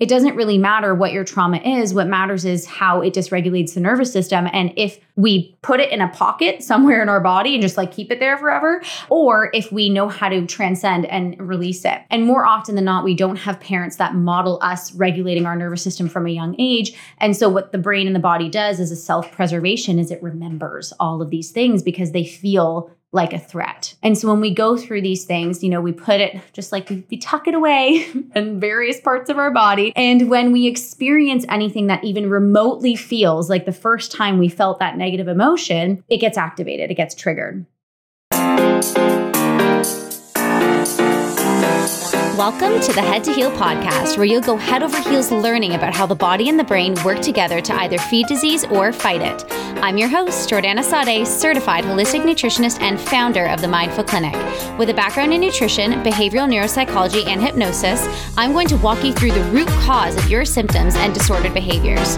it doesn't really matter what your trauma is. What matters is how it dysregulates the nervous system. And if we put it in a pocket somewhere in our body and just like keep it there forever, or if we know how to transcend and release it. And more often than not, we don't have parents that model us regulating our nervous system from a young age. And so what the brain and the body does as a self-preservation is it remembers all of these things because they feel like a threat. And so when we go through these things, you know, we put it just like we, tuck it away in various parts of our body. And when we experience anything that even remotely feels like the first time we felt that negative emotion, it gets activated, it gets triggered. Welcome to the Head to Heal podcast, where you'll go head over heels learning about how the body and the brain work together to either feed disease or fight it. I'm your host, Jordana Sade, certified holistic nutritionist and founder of the Mind-Full Clinic. With a background in nutrition, behavioral neuropsychology, and hypnosis, I'm going to walk you through the root cause of your symptoms and disordered behaviors.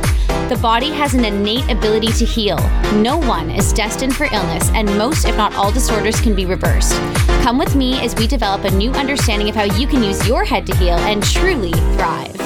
The body has an innate ability to heal. No one is destined for illness, and most, if not all, disorders can be reversed. Come with me as we develop a new understanding of how you can use your head to heal and truly thrive.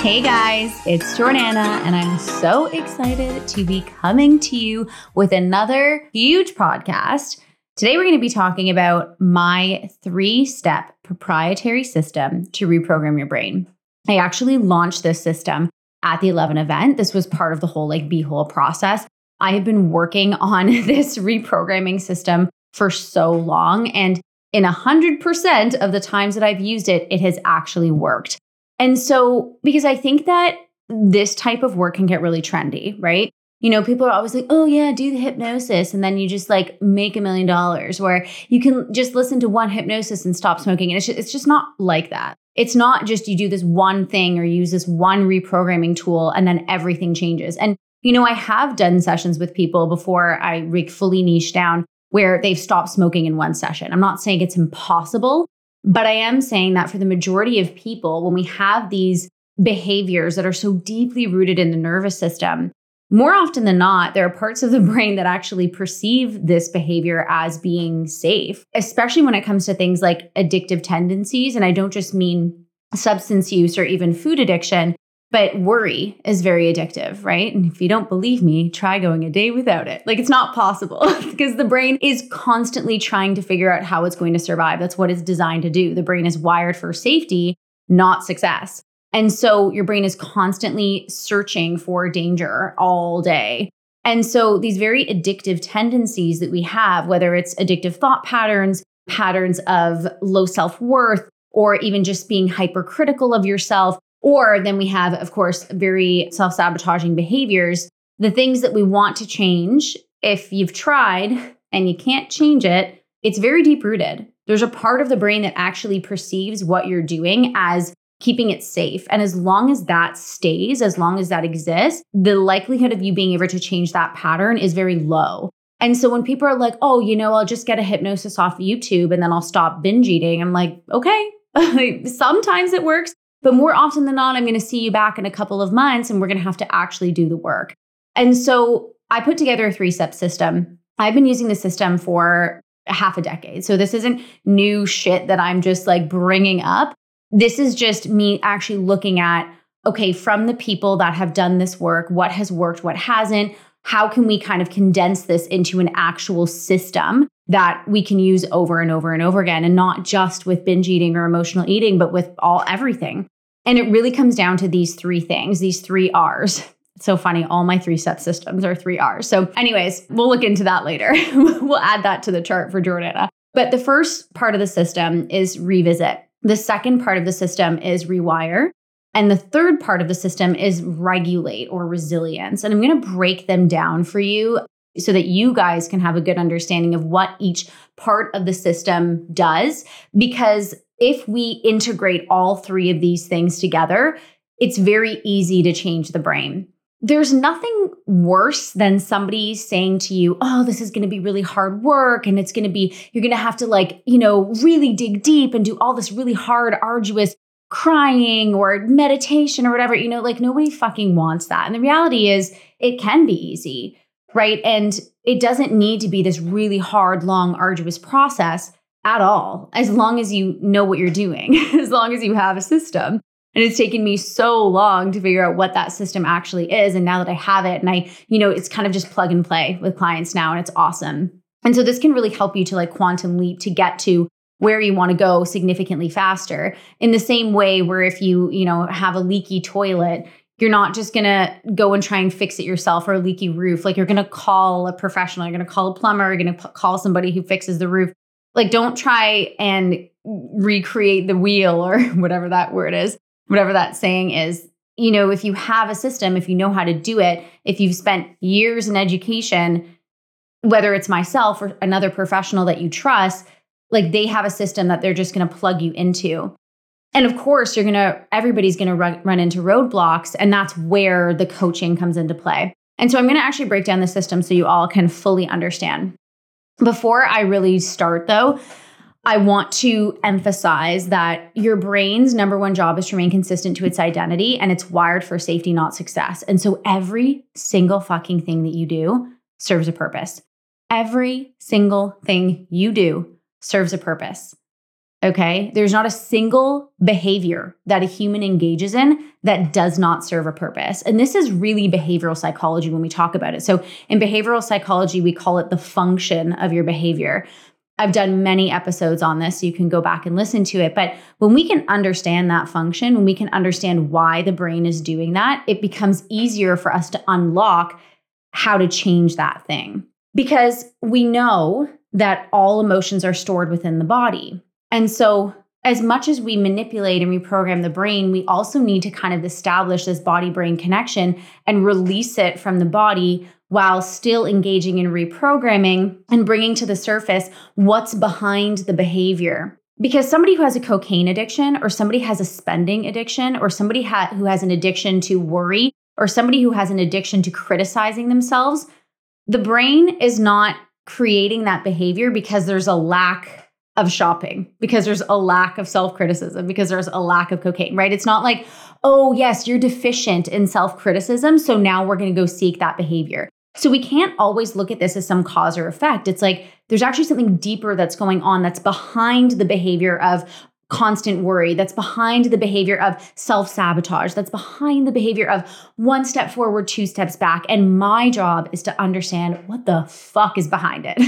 Hey guys, it's Jordana, and I'm so excited to be coming to you with another huge podcast. Today, we're going to be talking about my three step proprietary system to reprogram your brain. I actually launched this system at the 11 event. This was part of the whole like Be Whole process. I have been working on this reprogramming system for so long. And in 100% of the times that I've used it, it has actually worked. And so, because I think that this type of work can get really trendy, right? You know, people are always like, oh, yeah, do the hypnosis. And then you just like make a million dollars, where you can just listen to one hypnosis and stop smoking. And it's just, it's just not like that. It's not just you do this one thing or use this one reprogramming tool and then everything changes. And, you know, I have done sessions with people before I like fully niche down where they've stopped smoking in one session. I'm not saying it's impossible, but I am saying that for the majority of people, when we have these behaviors that are so deeply rooted in the nervous system, more often than not, there are parts of the brain that actually perceive this behavior as being safe, especially when it comes to things like addictive tendencies. And I don't just mean substance use or even food addiction, but worry is very addictive, right? And if you don't believe me, try going a day without it. Like it's not possible because the brain is constantly trying to figure out how it's going to survive. That's what it's designed to do. The brain is wired for safety, not success. And so your brain is constantly searching for danger all day. And so these very addictive tendencies that we have, whether it's addictive thought patterns, patterns of low self worth, or even just being hypercritical of yourself, or then we have, of course, very self sabotaging behaviors. The things that we want to change, if you've tried and you can't change it, it's very deep rooted. There's a part of the brain that actually perceives what you're doing as keeping it safe. And as long as that stays, as long as that exists, the likelihood of you being able to change that pattern is very low. And so when people are like, oh, you know, I'll just get a hypnosis off YouTube and then I'll stop binge eating, I'm like, okay. Sometimes it works, but more often than not, I'm going to see you back in a couple of months and we're going to have to actually do the work. And so I put together a three step system. I've been using the system for half a decade. So this isn't new shit that I'm just like bringing up. This is just me actually looking at, okay, from the people that have done this work, what has worked, what hasn't, how can we kind of condense this into an actual system that we can use over and over and over again and not just with binge eating or emotional eating but with all everything and it really comes down to these three things, these three R's. It's so funny. All my three step systems are three R's. So, anyways, we'll look into that later. we'll add that to the chart for Jordana. But the first part of the system is revisit. The second part of the system is rewire. And the third part of the system is regulate or resilience. And I'm going to break them down for you so that you guys can have a good understanding of what each part of the system does. Because if we integrate all three of these things together, it's very easy to change the brain. There's nothing worse than somebody saying to you, Oh, this is going to be really hard work. And it's going to be, you're going to have to, like, you know, really dig deep and do all this really hard, arduous crying or meditation or whatever. You know, like nobody fucking wants that. And the reality is, it can be easy, right? And it doesn't need to be this really hard, long, arduous process at all, as long as you know what you're doing, as long as you have a system. And it's taken me so long to figure out what that system actually is. And now that I have it and I, you know, it's kind of just plug and play with clients now and it's awesome. And so this can really help you to like quantum leap to get to where you want to go significantly faster. In the same way where if you, you know, have a leaky toilet, you're not just going to go and try and fix it yourself or a leaky roof. Like you're going to call a professional, you're going to call a plumber, you're going to p- call somebody who fixes the roof. Like don't try and recreate the wheel or whatever that word is, whatever that saying is. You know, if you have a system, if you know how to do it, if you've spent years in education, whether it's myself or another professional that you trust, like they have a system that they're just going to plug you into. And of course, you're going to, everybody's going to run, run into roadblocks. And that's where the coaching comes into play. And so I'm going to actually break down the system so you all can fully understand. Before I really start, though, I want to emphasize that your brain's number one job is to remain consistent to its identity and it's wired for safety, not success. And so every single fucking thing that you do serves a purpose. Every single thing you do serves a purpose. Okay. There's not a single behavior that a human engages in that does not serve a purpose. And this is really behavioral psychology when we talk about it. So, in behavioral psychology, we call it the function of your behavior. I've done many episodes on this, so you can go back and listen to it. But when we can understand that function, when we can understand why the brain is doing that, it becomes easier for us to unlock how to change that thing. Because we know that all emotions are stored within the body. And so, as much as we manipulate and reprogram the brain, we also need to kind of establish this body brain connection and release it from the body while still engaging in reprogramming and bringing to the surface what's behind the behavior. Because somebody who has a cocaine addiction, or somebody has a spending addiction, or somebody ha- who has an addiction to worry, or somebody who has an addiction to criticizing themselves, the brain is not creating that behavior because there's a lack of shopping because there's a lack of self criticism, because there's a lack of cocaine, right? It's not like, oh, yes, you're deficient in self criticism. So now we're going to go seek that behavior. So we can't always look at this as some cause or effect. It's like there's actually something deeper that's going on that's behind the behavior of, constant worry, that's behind the behavior of self sabotage, that's behind the behavior of one step forward, two steps back. And my job is to understand what the fuck is behind it.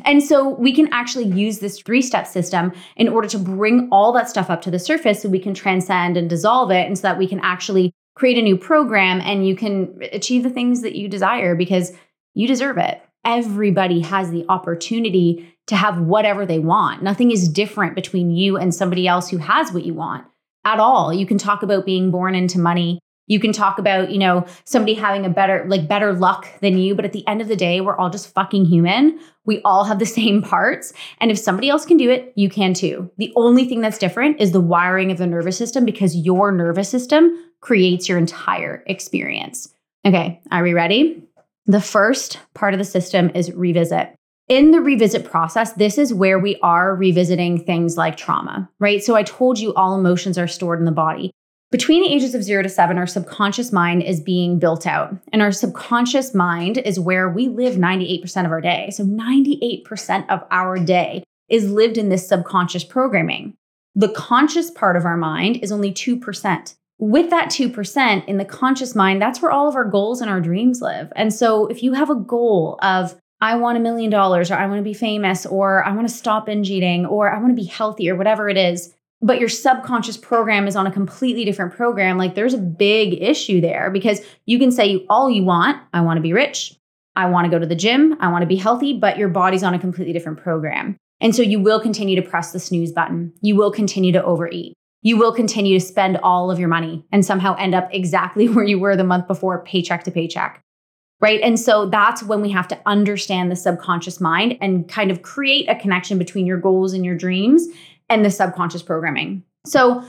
and so we can actually use this three step system in order to bring all that stuff up to the surface so we can transcend and dissolve it and so that we can actually create a new program and you can achieve the things that you desire because you deserve it. Everybody has the opportunity to have whatever they want. Nothing is different between you and somebody else who has what you want at all. You can talk about being born into money. You can talk about, you know, somebody having a better, like better luck than you. But at the end of the day, we're all just fucking human. We all have the same parts. And if somebody else can do it, you can too. The only thing that's different is the wiring of the nervous system because your nervous system creates your entire experience. Okay, are we ready? The first part of the system is revisit in the revisit process, this is where we are revisiting things like trauma, right? So I told you all emotions are stored in the body. Between the ages of zero to seven, our subconscious mind is being built out. And our subconscious mind is where we live 98% of our day. So 98% of our day is lived in this subconscious programming. The conscious part of our mind is only 2%. With that 2% in the conscious mind, that's where all of our goals and our dreams live. And so if you have a goal of I want a million dollars, or I want to be famous, or I want to stop binge eating, or I want to be healthy, or whatever it is. But your subconscious program is on a completely different program. Like there's a big issue there because you can say all you want. I want to be rich. I want to go to the gym. I want to be healthy, but your body's on a completely different program. And so you will continue to press the snooze button. You will continue to overeat. You will continue to spend all of your money and somehow end up exactly where you were the month before, paycheck to paycheck right? And so that's when we have to understand the subconscious mind and kind of create a connection between your goals and your dreams and the subconscious programming. So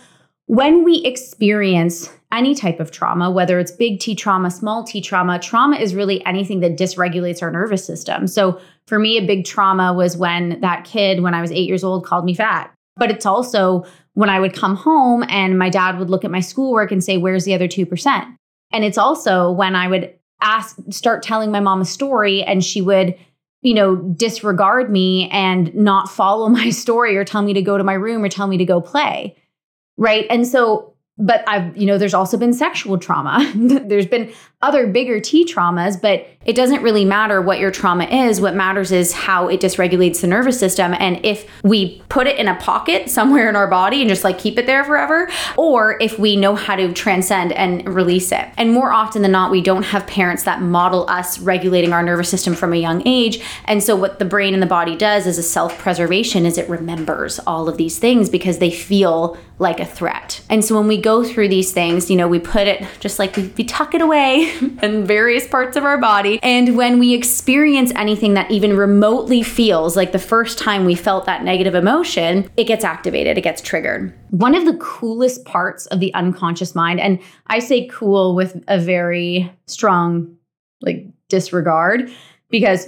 when we experience any type of trauma, whether it's big T trauma, small t trauma, trauma is really anything that dysregulates our nervous system. So for me, a big trauma was when that kid, when I was eight years old, called me fat. But it's also when I would come home and my dad would look at my schoolwork and say, Where's the other 2%? And it's also when I would ask start telling my mom a story and she would you know disregard me and not follow my story or tell me to go to my room or tell me to go play right and so but I've, you know, there's also been sexual trauma. there's been other bigger T traumas, but it doesn't really matter what your trauma is. What matters is how it dysregulates the nervous system. And if we put it in a pocket somewhere in our body and just like keep it there forever, or if we know how to transcend and release it. And more often than not, we don't have parents that model us regulating our nervous system from a young age. And so what the brain and the body does as a self-preservation is it remembers all of these things because they feel like a threat. And so when we go through these things, you know, we put it just like we, we tuck it away in various parts of our body. And when we experience anything that even remotely feels like the first time we felt that negative emotion, it gets activated, it gets triggered. One of the coolest parts of the unconscious mind, and I say cool with a very strong like disregard because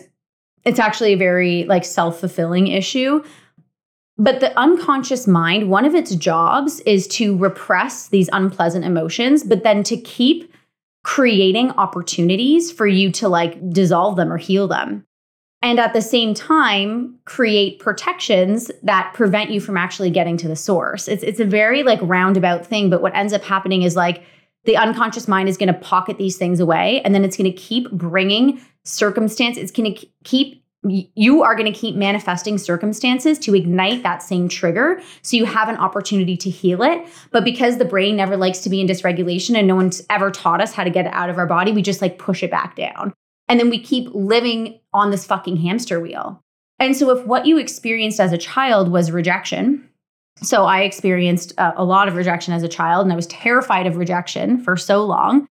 it's actually a very like self-fulfilling issue but the unconscious mind, one of its jobs is to repress these unpleasant emotions, but then to keep creating opportunities for you to like dissolve them or heal them. And at the same time, create protections that prevent you from actually getting to the source. It's, it's a very like roundabout thing, but what ends up happening is like the unconscious mind is going to pocket these things away and then it's going to keep bringing circumstance, it's going to keep you are going to keep manifesting circumstances to ignite that same trigger so you have an opportunity to heal it. But because the brain never likes to be in dysregulation and no one's ever taught us how to get it out of our body we just like push it back down. And then we keep living on this fucking hamster wheel. And so if what you experienced as a child was rejection so i experienced a, a lot of rejection as a child and i was terrified of rejection for so long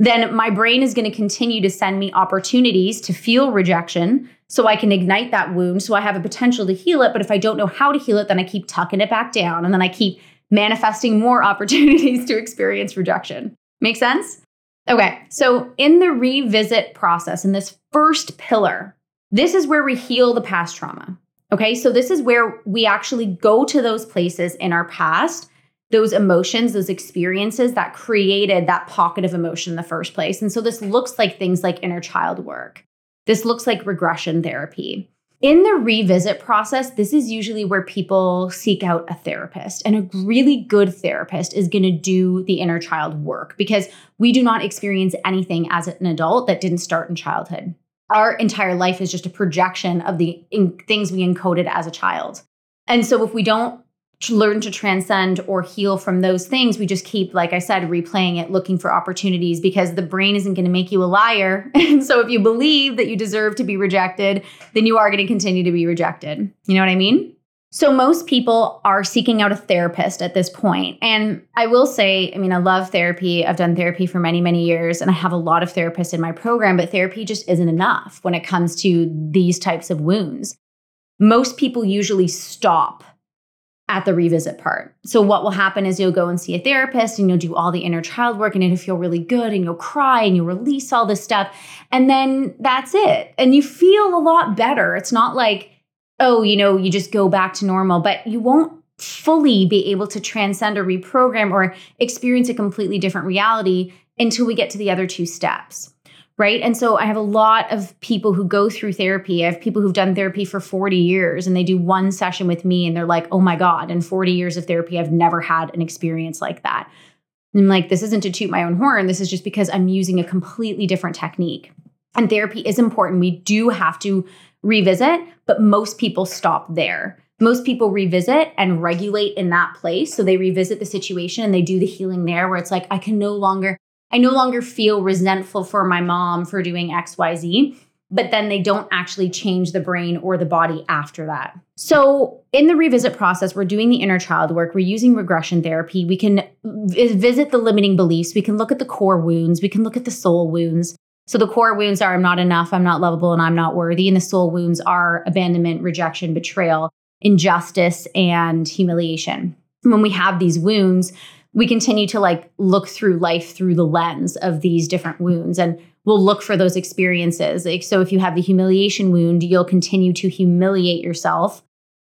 then my brain is going to continue to send me opportunities to feel rejection so I can ignite that wound. So I have a potential to heal it. But if I don't know how to heal it, then I keep tucking it back down and then I keep manifesting more opportunities to experience rejection. Make sense? Okay, so in the revisit process, in this first pillar, this is where we heal the past trauma. Okay, so this is where we actually go to those places in our past those emotions, those experiences that created that pocket of emotion in the first place. And so this looks like things like inner child work. This looks like regression therapy. In the revisit process, this is usually where people seek out a therapist, and a really good therapist is going to do the inner child work because we do not experience anything as an adult that didn't start in childhood. Our entire life is just a projection of the things we encoded as a child. And so, if we don't learn to transcend or heal from those things, we just keep, like I said, replaying it, looking for opportunities because the brain isn't going to make you a liar. And so if you believe that you deserve to be rejected, then you are going to continue to be rejected. You know what I mean? So most people are seeking out a therapist at this point. And I will say, I mean, I love therapy. I've done therapy for many, many years, and I have a lot of therapists in my program, but therapy just isn't enough when it comes to these types of wounds. Most people usually stop at the revisit part. So what will happen is you'll go and see a therapist and you'll do all the inner child work and it'll feel really good and you'll cry and you'll release all this stuff. And then that's it. And you feel a lot better. It's not like, oh, you know, you just go back to normal, but you won't fully be able to transcend or reprogram or experience a completely different reality until we get to the other two steps right? And so I have a lot of people who go through therapy. I have people who've done therapy for 40 years and they do one session with me and they're like, oh my God, in 40 years of therapy, I've never had an experience like that. And I'm like, this isn't to toot my own horn. This is just because I'm using a completely different technique. And therapy is important. We do have to revisit, but most people stop there. Most people revisit and regulate in that place. So they revisit the situation and they do the healing there where it's like, I can no longer I no longer feel resentful for my mom for doing XYZ, but then they don't actually change the brain or the body after that. So, in the revisit process, we're doing the inner child work, we're using regression therapy. We can visit the limiting beliefs, we can look at the core wounds, we can look at the soul wounds. So, the core wounds are I'm not enough, I'm not lovable, and I'm not worthy. And the soul wounds are abandonment, rejection, betrayal, injustice, and humiliation. When we have these wounds, we continue to like look through life through the lens of these different wounds and we'll look for those experiences. Like so if you have the humiliation wound you'll continue to humiliate yourself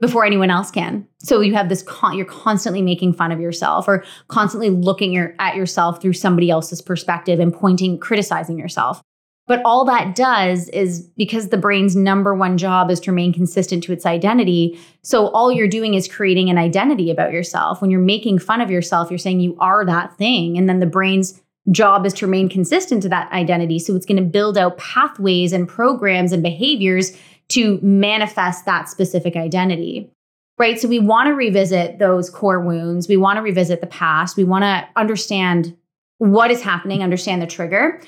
before anyone else can. So you have this con- you're constantly making fun of yourself or constantly looking your, at yourself through somebody else's perspective and pointing criticizing yourself But all that does is because the brain's number one job is to remain consistent to its identity. So all you're doing is creating an identity about yourself. When you're making fun of yourself, you're saying you are that thing. And then the brain's job is to remain consistent to that identity. So it's going to build out pathways and programs and behaviors to manifest that specific identity. Right. So we want to revisit those core wounds. We want to revisit the past. We want to understand what is happening, understand the trigger.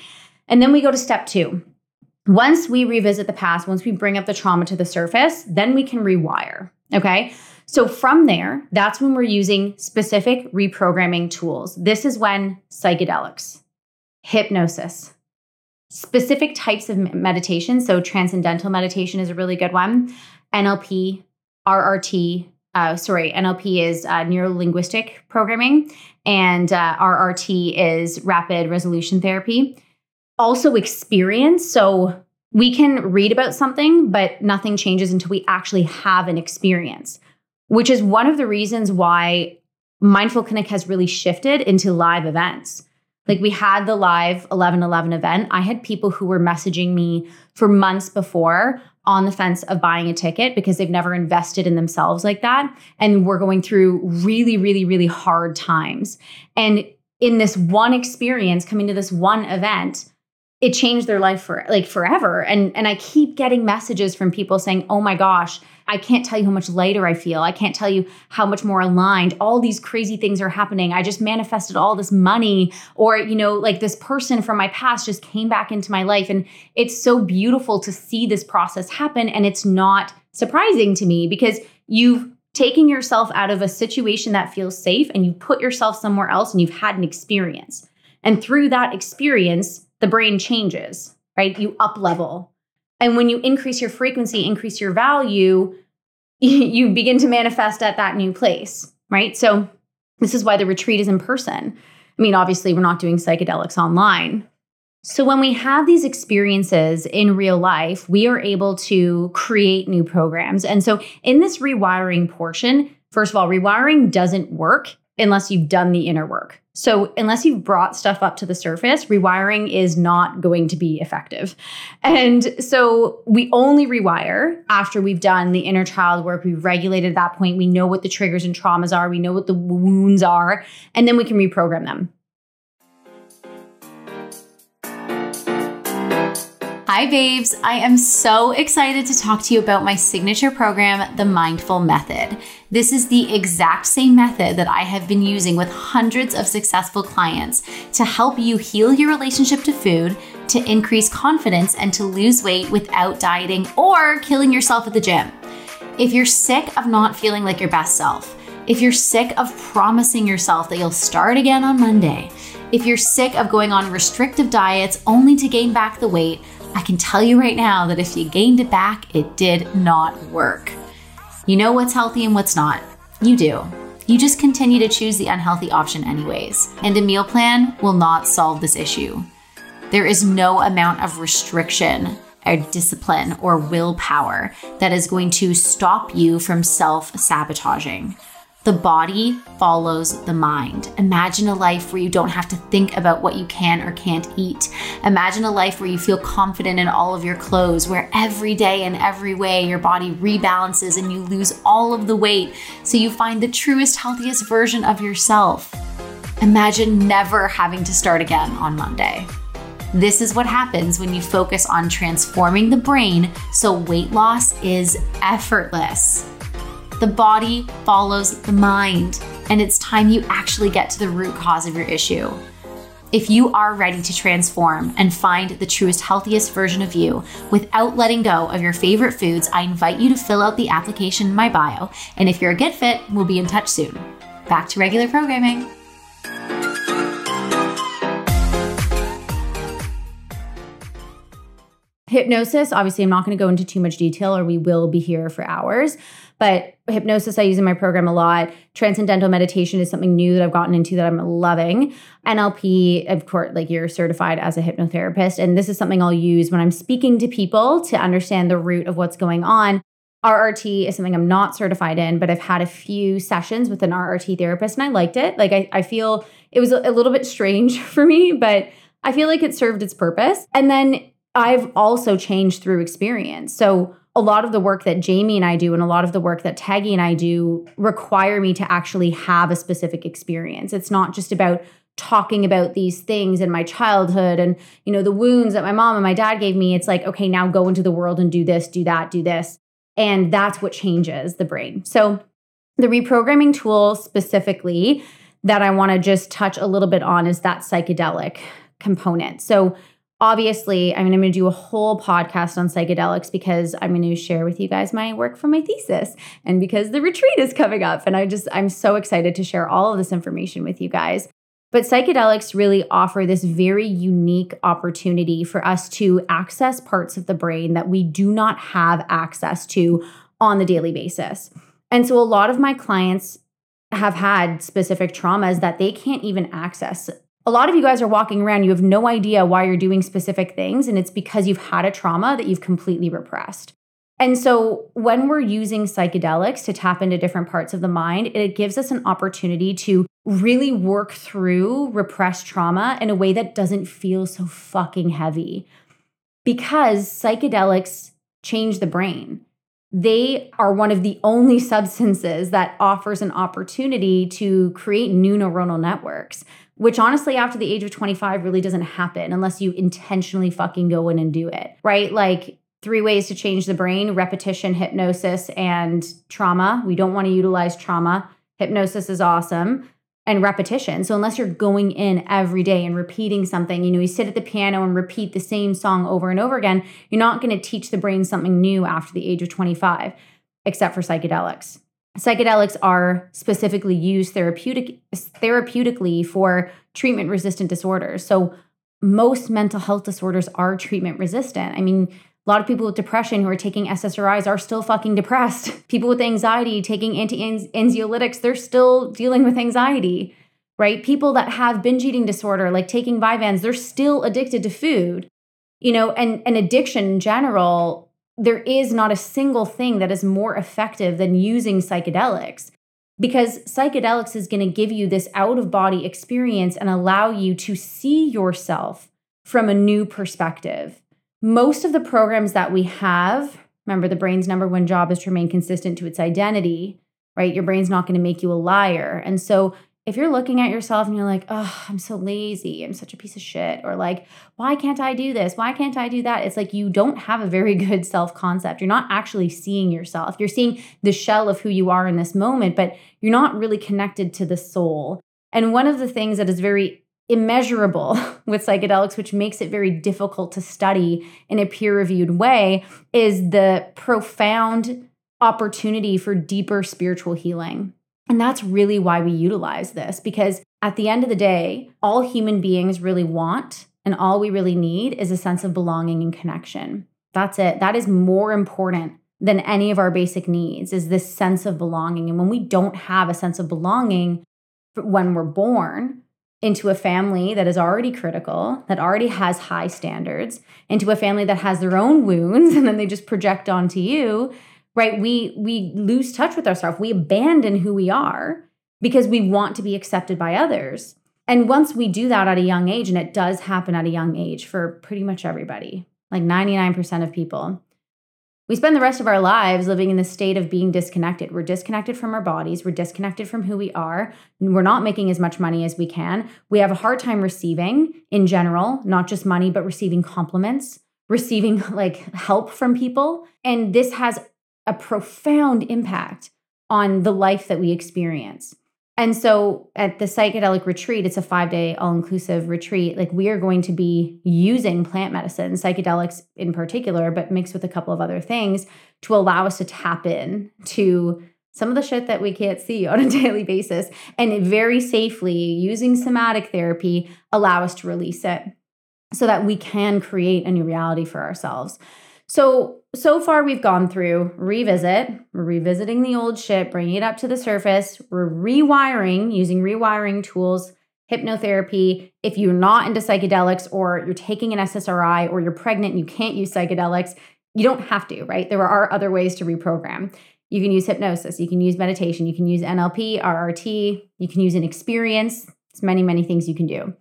And then we go to step two. Once we revisit the past, once we bring up the trauma to the surface, then we can rewire. Okay. So from there, that's when we're using specific reprogramming tools. This is when psychedelics, hypnosis, specific types of meditation. So transcendental meditation is a really good one. NLP, RRT, uh, sorry, NLP is uh, neuro linguistic programming, and uh, RRT is rapid resolution therapy also experience. So we can read about something, but nothing changes until we actually have an experience, which is one of the reasons why Mind-Full Clinic has really shifted into live events. Like we had the live 1111 event. I had people who were messaging me for months before on the fence of buying a ticket because they've never invested in themselves like that. And we're going through really, really, really hard times. And in this one experience, coming to this one event, it changed their life for like forever. And and i keep getting messages from people saying oh my gosh i can't tell you how much lighter i feel. I can't tell you how much more aligned. All these crazy things are happening. I just manifested all this money. Or you know like this person from my past just came back into my life. And it's so beautiful to see this process happen. And it's not surprising to me because you've taken yourself out of a situation that feels safe and you put yourself somewhere else and you've had an experience. And through that experience the brain changes, right? You up level. And when you increase your frequency, increase your value, you begin to manifest at that new place, right? So, this is why the retreat is in person. I mean, obviously, we're not doing psychedelics online. So, when we have these experiences in real life, we are able to create new programs. And so, in this rewiring portion, first of all, rewiring doesn't work unless you've done the inner work. So, unless you've brought stuff up to the surface, rewiring is not going to be effective. And so, we only rewire after we've done the inner child work. We've regulated that point. We know what the triggers and traumas are, we know what the wounds are, and then we can reprogram them. Hi, babes. I am so excited to talk to you about my signature program, the Mind-Full Method. This is the exact same method that I have been using with hundreds of successful clients to help you heal your relationship to food, to increase confidence, and to lose weight without dieting or killing yourself at the gym. If you're sick of not feeling like your best self, if you're sick of promising yourself that you'll start again on Monday, if you're sick of going on restrictive diets only to gain back the weight, I can tell you right now that if you gained it back, it did not work. You know what's healthy and what's not. You do. You just continue to choose the unhealthy option, anyways. And a meal plan will not solve this issue. There is no amount of restriction or discipline or willpower that is going to stop you from self sabotaging. The body follows the mind. Imagine a life where you don't have to think about what you can or can't eat. Imagine a life where you feel confident in all of your clothes, where every day and every way your body rebalances and you lose all of the weight so you find the truest, healthiest version of yourself. Imagine never having to start again on Monday. This is what happens when you focus on transforming the brain so weight loss is effortless. The body follows the mind, and it's time you actually get to the root cause of your issue. If you are ready to transform and find the truest, healthiest version of you without letting go of your favorite foods, I invite you to fill out the application in my bio. And if you're a good fit, we'll be in touch soon. Back to regular programming. Hypnosis, obviously, I'm not going to go into too much detail or we will be here for hours. But hypnosis, I use in my program a lot. Transcendental meditation is something new that I've gotten into that I'm loving. NLP, of course, like you're certified as a hypnotherapist. And this is something I'll use when I'm speaking to people to understand the root of what's going on. RRT is something I'm not certified in, but I've had a few sessions with an RRT therapist and I liked it. Like, I, I feel it was a, little bit strange for me, but I feel like it served its purpose. And then I've also changed through experience. So a lot of the work that Jamie and I do and a lot of the work that Taggy and I do require me to actually have a specific experience. It's not just about talking about these things in my childhood and you know the wounds that my mom and my dad gave me. It's like okay now go into the world and do this do that do this. And that's what changes the brain. So the reprogramming tool specifically that i want to just touch a little bit on is that psychedelic component. So obviously I mean, I'm going to do a whole podcast on psychedelics because I'm going to share with you guys my work for my thesis and because the retreat is coming up and I just I'm so excited to share all of this information with you guys. But psychedelics really offer this very unique opportunity for us to access parts of the brain that we do not have access to on the daily basis. And so a lot of my clients have had specific traumas that they can't even access a lot of you guys are walking around, you have no idea why you're doing specific things, and it's because you've had a trauma that you've completely repressed. And so, when we're using psychedelics to tap into different parts of the mind, it gives us an opportunity to really work through repressed trauma in a way that doesn't feel so fucking heavy. Because psychedelics change the brain. They are one of the only substances that offers an opportunity to create new neuronal networks which honestly after the age of 25 really doesn't happen unless you intentionally fucking go in and do it, right? Like three ways to change the brain repetition, hypnosis, and trauma. We don't want to utilize trauma. Hypnosis is awesome. And repetition. So, unless you're going in every day and repeating something, you know, you sit at the piano and repeat the same song over and over again, you're not going to teach the brain something new after the age of 25, except for psychedelics psychedelics are specifically used therapeutic therapeutically for treatment resistant disorders. So most mental health disorders are treatment resistant. I mean, a lot of people with depression who are taking SSRIs are still fucking depressed. People with anxiety taking anti-anxiolytics, they're still dealing with anxiety, right? People that have binge eating disorder, like taking Vyvanse, they're still addicted to food. You know, and, and addiction in general there is not a single thing that is more effective than using psychedelics because psychedelics is going to give you this out of body experience and allow you to see yourself from a new perspective. Most of the programs that we have, remember the brain's number one job is to remain consistent to its identity, right? Your brain's not going to make you a liar. And so if you're looking at yourself and you're like, oh, I'm so lazy, I'm such a piece of shit, or like, why can't I do this? Why can't I do that? It's like you don't have a very good self concept. You're not actually seeing yourself. You're seeing the shell of who you are in this moment, but you're not really connected to the soul. And one of the things that is very immeasurable with psychedelics, which makes it very difficult to study in a peer reviewed way, is the profound opportunity for deeper spiritual healing. And that's really why we utilize this because at the end of the day, all human beings really want and all we really need is a sense of belonging and connection. That's it. That is more important than any of our basic needs is this sense of belonging. And when we don't have a sense of belonging when we're born into a family that is already critical, that already has high standards, into a family that has their own wounds and then they just project onto you, right? We we lose touch with ourselves. We abandon who we are because we want to be accepted by others. And once we do that at a young age and it does happen at a young age for pretty much everybody like 99% of people we spend the rest of our lives living in the state of being disconnected. We're disconnected from our bodies. We're disconnected from who we are. We're not making as much money as we can. We have a hard time receiving in general, not just money, but receiving compliments, receiving like help from people. And this has a profound impact on the life that we experience. And so at the psychedelic retreat, it's a five day all inclusive retreat. Like we are going to be using plant medicine, psychedelics in particular, but mixed with a couple of other things to allow us to tap in to some of the shit that we can't see on a daily basis and very safely using somatic therapy allow us to release it so that we can create a new reality for ourselves. So, so far we've gone through revisit, revisiting the old shit, bringing it up to the surface, we're rewiring using rewiring tools, hypnotherapy. If you're not into psychedelics or you're taking an SSRI or you're pregnant and you can't use psychedelics, you don't have to, right? There are other ways to reprogram. You can use hypnosis, you can use meditation, you can use NLP, RRT, you can use an experience. It's many, many things you can do.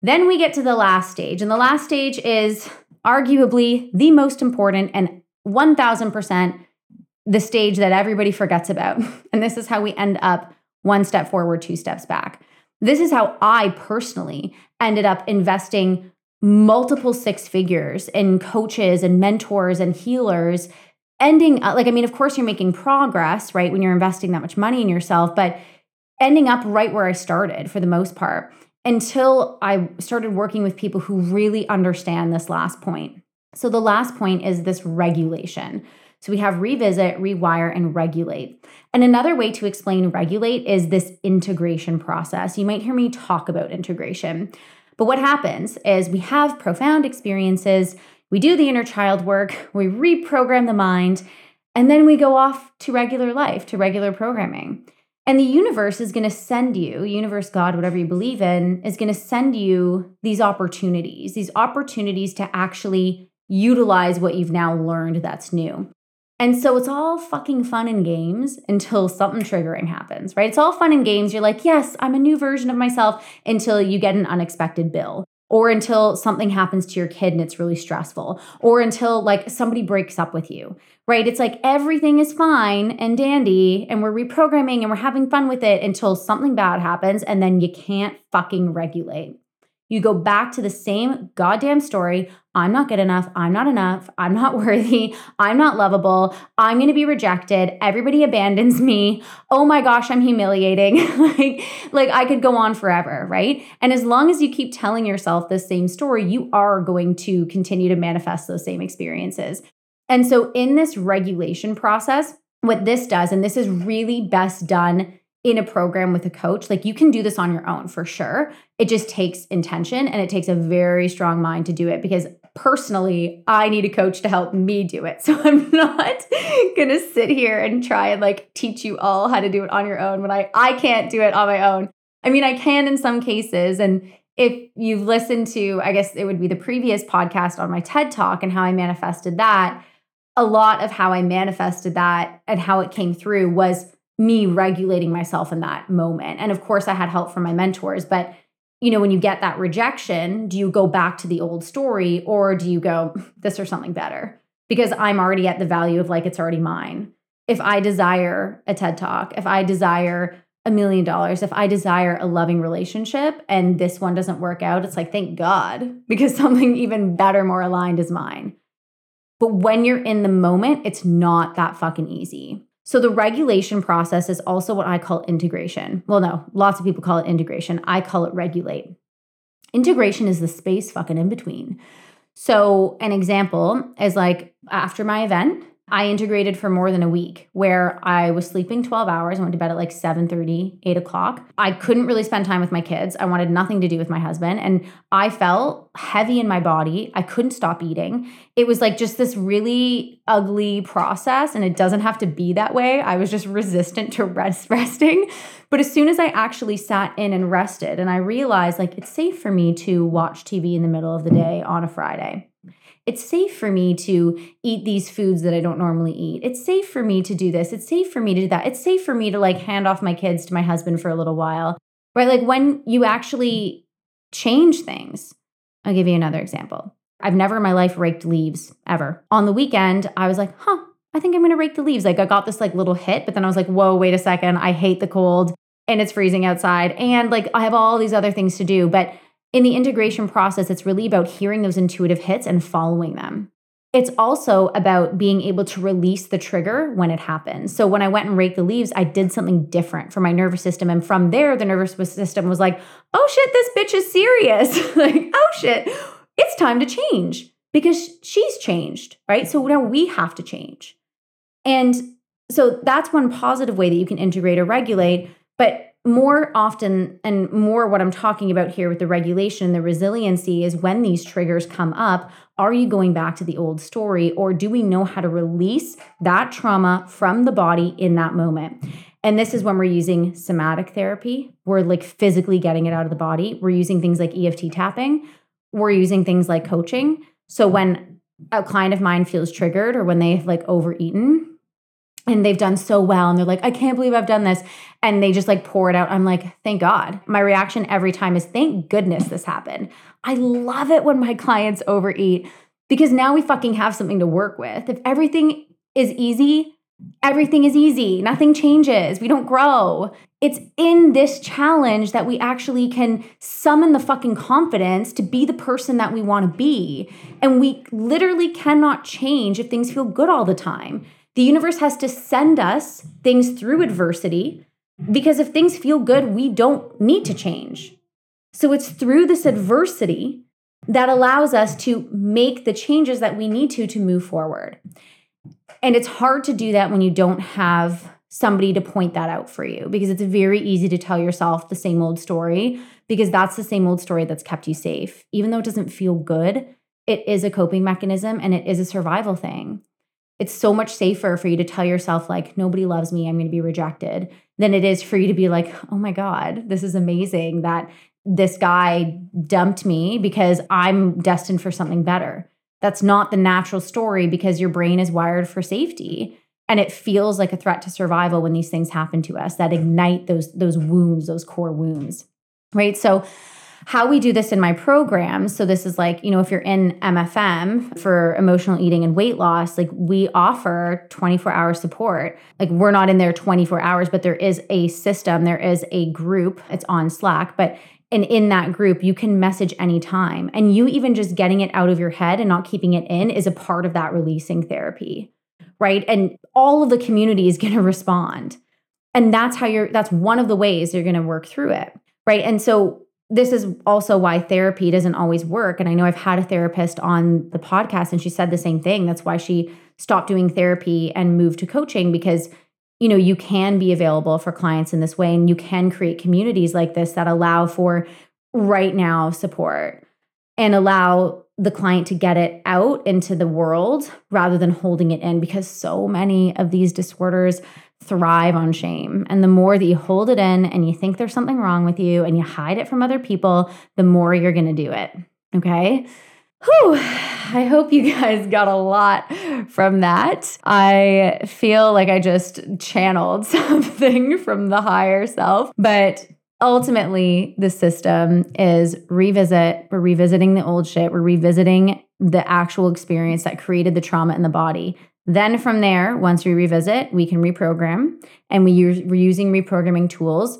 Then we get to the last stage, and the last stage is arguably the most important and 1000% the stage that everybody forgets about. And this is how we end up one step forward, two steps back. This is how I personally ended up investing multiple six figures in coaches and mentors and healers ending like i mean of course you're making progress right when you're investing that much money in yourself but ending up right where i started for the most part until i started working with people who really understand this last point so the last point is this regulation. So we have revisit rewire and regulate. And another way to explain regulate is this integration process. You might hear me talk about integration. But what happens is we have profound experiences. We do the inner child work, we reprogram the mind, and then we go off to regular life, to regular programming. And the universe is going to send you, universe, God, whatever you believe in, is going to send you these opportunities, these opportunities to actually utilize what you've now learned that's new. And so it's all fucking fun and games until something triggering happens, right? It's all fun and games. You're like, yes, I'm a new version of myself until you get an unexpected bill or until something happens to your kid and it's really stressful, or until like somebody breaks up with you, right? It's like everything is fine and dandy and we're reprogramming and we're having fun with it until something bad happens and then you can't fucking regulate. You go back to the same goddamn story. I'm not good enough. I'm not enough. I'm not worthy. I'm not lovable. I'm going to be rejected. Everybody abandons me. Oh my gosh, I'm humiliating. like like I could go on forever, right? And as long as you keep telling yourself the same story, you are going to continue to manifest those same experiences. And so in this regulation process, what this does and this is really best done in a program with a coach, like you can do this on your own for sure. It just takes intention and it takes a very strong mind to do it because personally, I need a coach to help me do it. So I'm not going to sit here and try and like teach you all how to do it on your own when I I can't do it on my own. I mean, I can in some cases and if you've listened to, I guess it would be the previous podcast on my TED Talk and how I manifested that, a lot of how I manifested that and how it came through was me regulating myself in that moment. And of course, I had help from my mentors, but you know, when you get that rejection, do you go back to the old story or do you go, hmm, this or something better? Because I'm already at the value of like, it's already mine. If I desire a TED Talk, if I desire a million dollars, if I desire a loving relationship and this one doesn't work out, it's like, thank God, because something even better, more aligned is mine. But when you're in the moment, it's not that fucking easy. So the regulation process is also what I call integration. Well, no, lots of people call it integration. I call it regulate. Integration is the space fucking in between. So an example is like after my event, I integrated for more than a week where I was sleeping 12 hours. I went to bed at like 7 30, 8 o'clock. I couldn't really spend time with my kids. I wanted nothing to do with my husband. And I felt heavy in my body. I couldn't stop eating. It was like just this really ugly process. And it doesn't have to be that way. I was just resistant to rest resting. But as soon as I actually sat in and rested, and I realized like it's safe for me to watch TV in the middle of the day on a Friday it's safe for me to eat these foods that I don't normally eat. It's safe for me to do this. It's safe for me to do that. It's safe for me to like hand off my kids to my husband for a little while. Right? Like when you actually change things. I'll give you another example. I've never in my life raked leaves ever. On the weekend, I was like, huh, I think I'm gonna rake the leaves. Like I got this like little hit, but then I was like, whoa, wait a second. I hate the cold and it's freezing outside. And like I have all these other things to do. But in the integration process, it's really about hearing those intuitive hits and following them. It's also about being able to release the trigger when it happens. So when I went and raked the leaves, I did something different for my nervous system. And from there, the nervous system was like, oh shit, this bitch is serious. like, oh shit, it's time to change because she's changed, right? So now we have to change. And so that's one positive way that you can integrate or regulate. But more often and more what I'm talking about here with the regulation, the resiliency is when these triggers come up, are you going back to the old story or do we know how to release that trauma from the body in that moment? And this is when we're using somatic therapy. We're like physically getting it out of the body. We're using things like EFT tapping. We're using things like coaching. So when a client of mine feels triggered or when they've like overeaten, and they've done so well and they're like, I can't believe I've done this. And they just like pour it out. I'm like, thank God. My reaction every time is, thank goodness this happened. I love it when my clients overeat because now we fucking have something to work with. If everything is easy, everything is easy. Nothing changes. We don't grow. It's in this challenge that we actually can summon the fucking confidence to be the person that we want to be. And we literally cannot change if things feel good all the time. The universe has to send us things through adversity because if things feel good, we don't need to change. So it's through this adversity that allows us to make the changes that we need to to move forward. And it's hard to do that when you don't have somebody to point that out for you because it's very easy to tell yourself the same old story because that's the same old story that's kept you safe. Even though it doesn't feel good, it is a coping mechanism and it is a survival thing. It's so much safer for you to tell yourself, like, nobody loves me, I'm going to be rejected, than it is for you to be like, oh my God, this is amazing that this guy dumped me because I'm destined for something better. That's not the natural story because your brain is wired for safety and it feels like a threat to survival when these things happen to us that ignite those those wounds, those core wounds. Right? So how we do this in my program so this is like you know if you're in mfm for emotional eating and weight loss like we offer 24 hour support like we're not in there 24 hours but there is a system there is a group it's on slack but and in that group, you can message anytime. And you even just getting it out of your head and not keeping it in is a part of that releasing therapy, right? And all of the community is going to respond. And that's how you're, that's one of the ways you're going to work through it, right? And so this is also why therapy doesn't always work. And I know I've had a therapist on the podcast and she said the same thing. That's why she stopped doing therapy and moved to coaching because you know you can be available for clients in this way and you can create communities like this that allow for right now support and allow the client to get it out into the world rather than holding it in because so many of these disorders thrive on shame. And the more that you hold it in and you think there's something wrong with you and you hide it from other people, the more you're going to do it. Okay. Whew, I hope you guys got a lot from that. I feel like I just channeled something from the higher self, but ultimately, the system is revisit. We're revisiting the old shit, we're revisiting the actual experience that created the trauma in the body. Then from there, once we revisit, we can reprogram and we use, we're using reprogramming tools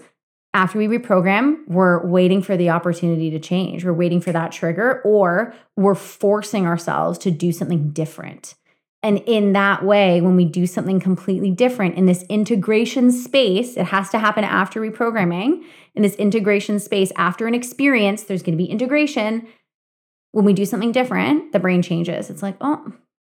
after we reprogram, we're waiting for the opportunity to change. We're waiting for that trigger, or we're forcing ourselves to do something different. And in that way, when we do something completely different in this integration space, it has to happen after reprogramming. In this integration space, after an experience, there's going to be integration. When we do something different, the brain changes. It's like, oh,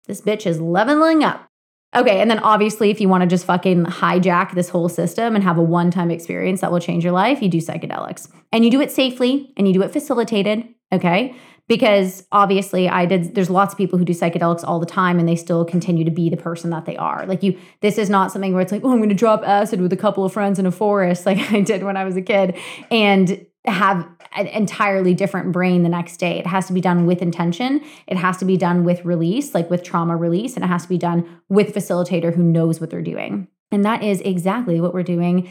this bitch is leveling up. Okay, and then obviously, if you want to just fucking hijack this whole system and have a one time experience that will change your life, you do psychedelics. And you do it safely and you do it facilitated, okay? Because obviously, I did, there's lots of people who do psychedelics all the time and they still continue to be the person that they are. Like, you, this is not something where it's like, oh, I'm gonna drop acid with a couple of friends in a forest, like I did when I was a kid. And have an entirely different brain the next day. It has to be done with intention. It has to be done with release, like with trauma release, and it has to be done with facilitator who knows what they're doing. And that is exactly what we're doing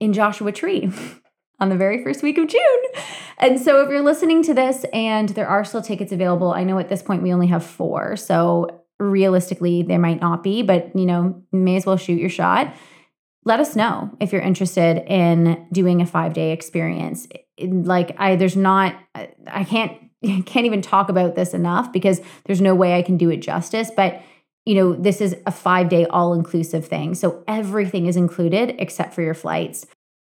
in Joshua Tree on the very first week of June. And so if you're listening to this and there are still tickets available, I know at this point we only have 4. So realistically there might not be, but you know, may as well shoot your shot let us know if you're interested in doing a five day experience. Like I, there's not, I can't, can't even talk about this enough because there's no way I can do it justice. But you know, this is a five day all inclusive thing. So everything is included except for your flights.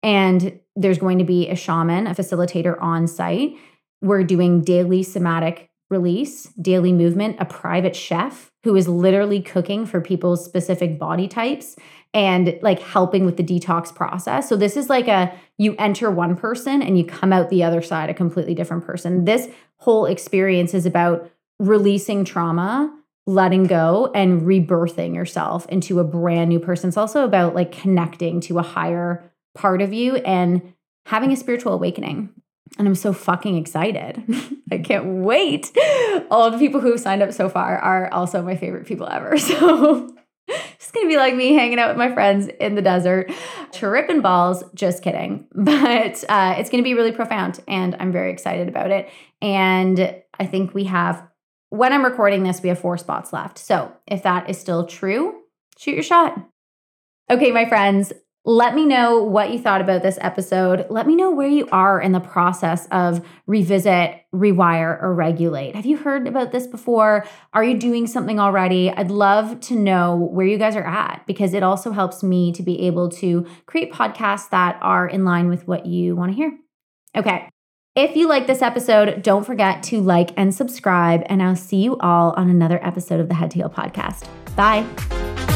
And there's going to be a shaman, a facilitator on site. We're doing daily somatic release, daily movement, a private chef who is literally cooking for people's specific body types and like helping with the detox process. So this is like a you enter one person and you come out the other side a completely different person. This whole experience is about releasing trauma, letting go and rebirthing yourself into a brand new person. It's also about like connecting to a higher part of you and having a spiritual awakening. And I'm so fucking excited. I can't wait. All the people who have signed up so far are also my favorite people ever. So just gonna be like me hanging out with my friends in the desert, tripping balls. Just kidding. But uh, it's gonna be really profound, and I'm very excited about it. And I think we have, when I'm recording this, we have four spots left. So if that is still true, shoot your shot. Okay, my friends, let me know what you thought about this episode. Let me know where you are in the process of revisit, rewire, or regulate. Have you heard about this before? Are you doing something already? I'd love to know where you guys are at because it also helps me to be able to create podcasts that are in line with what you want to hear. Okay. If you like this episode, don't forget to like and subscribe, and I'll see you all on another episode of the Head to Heel podcast. Bye.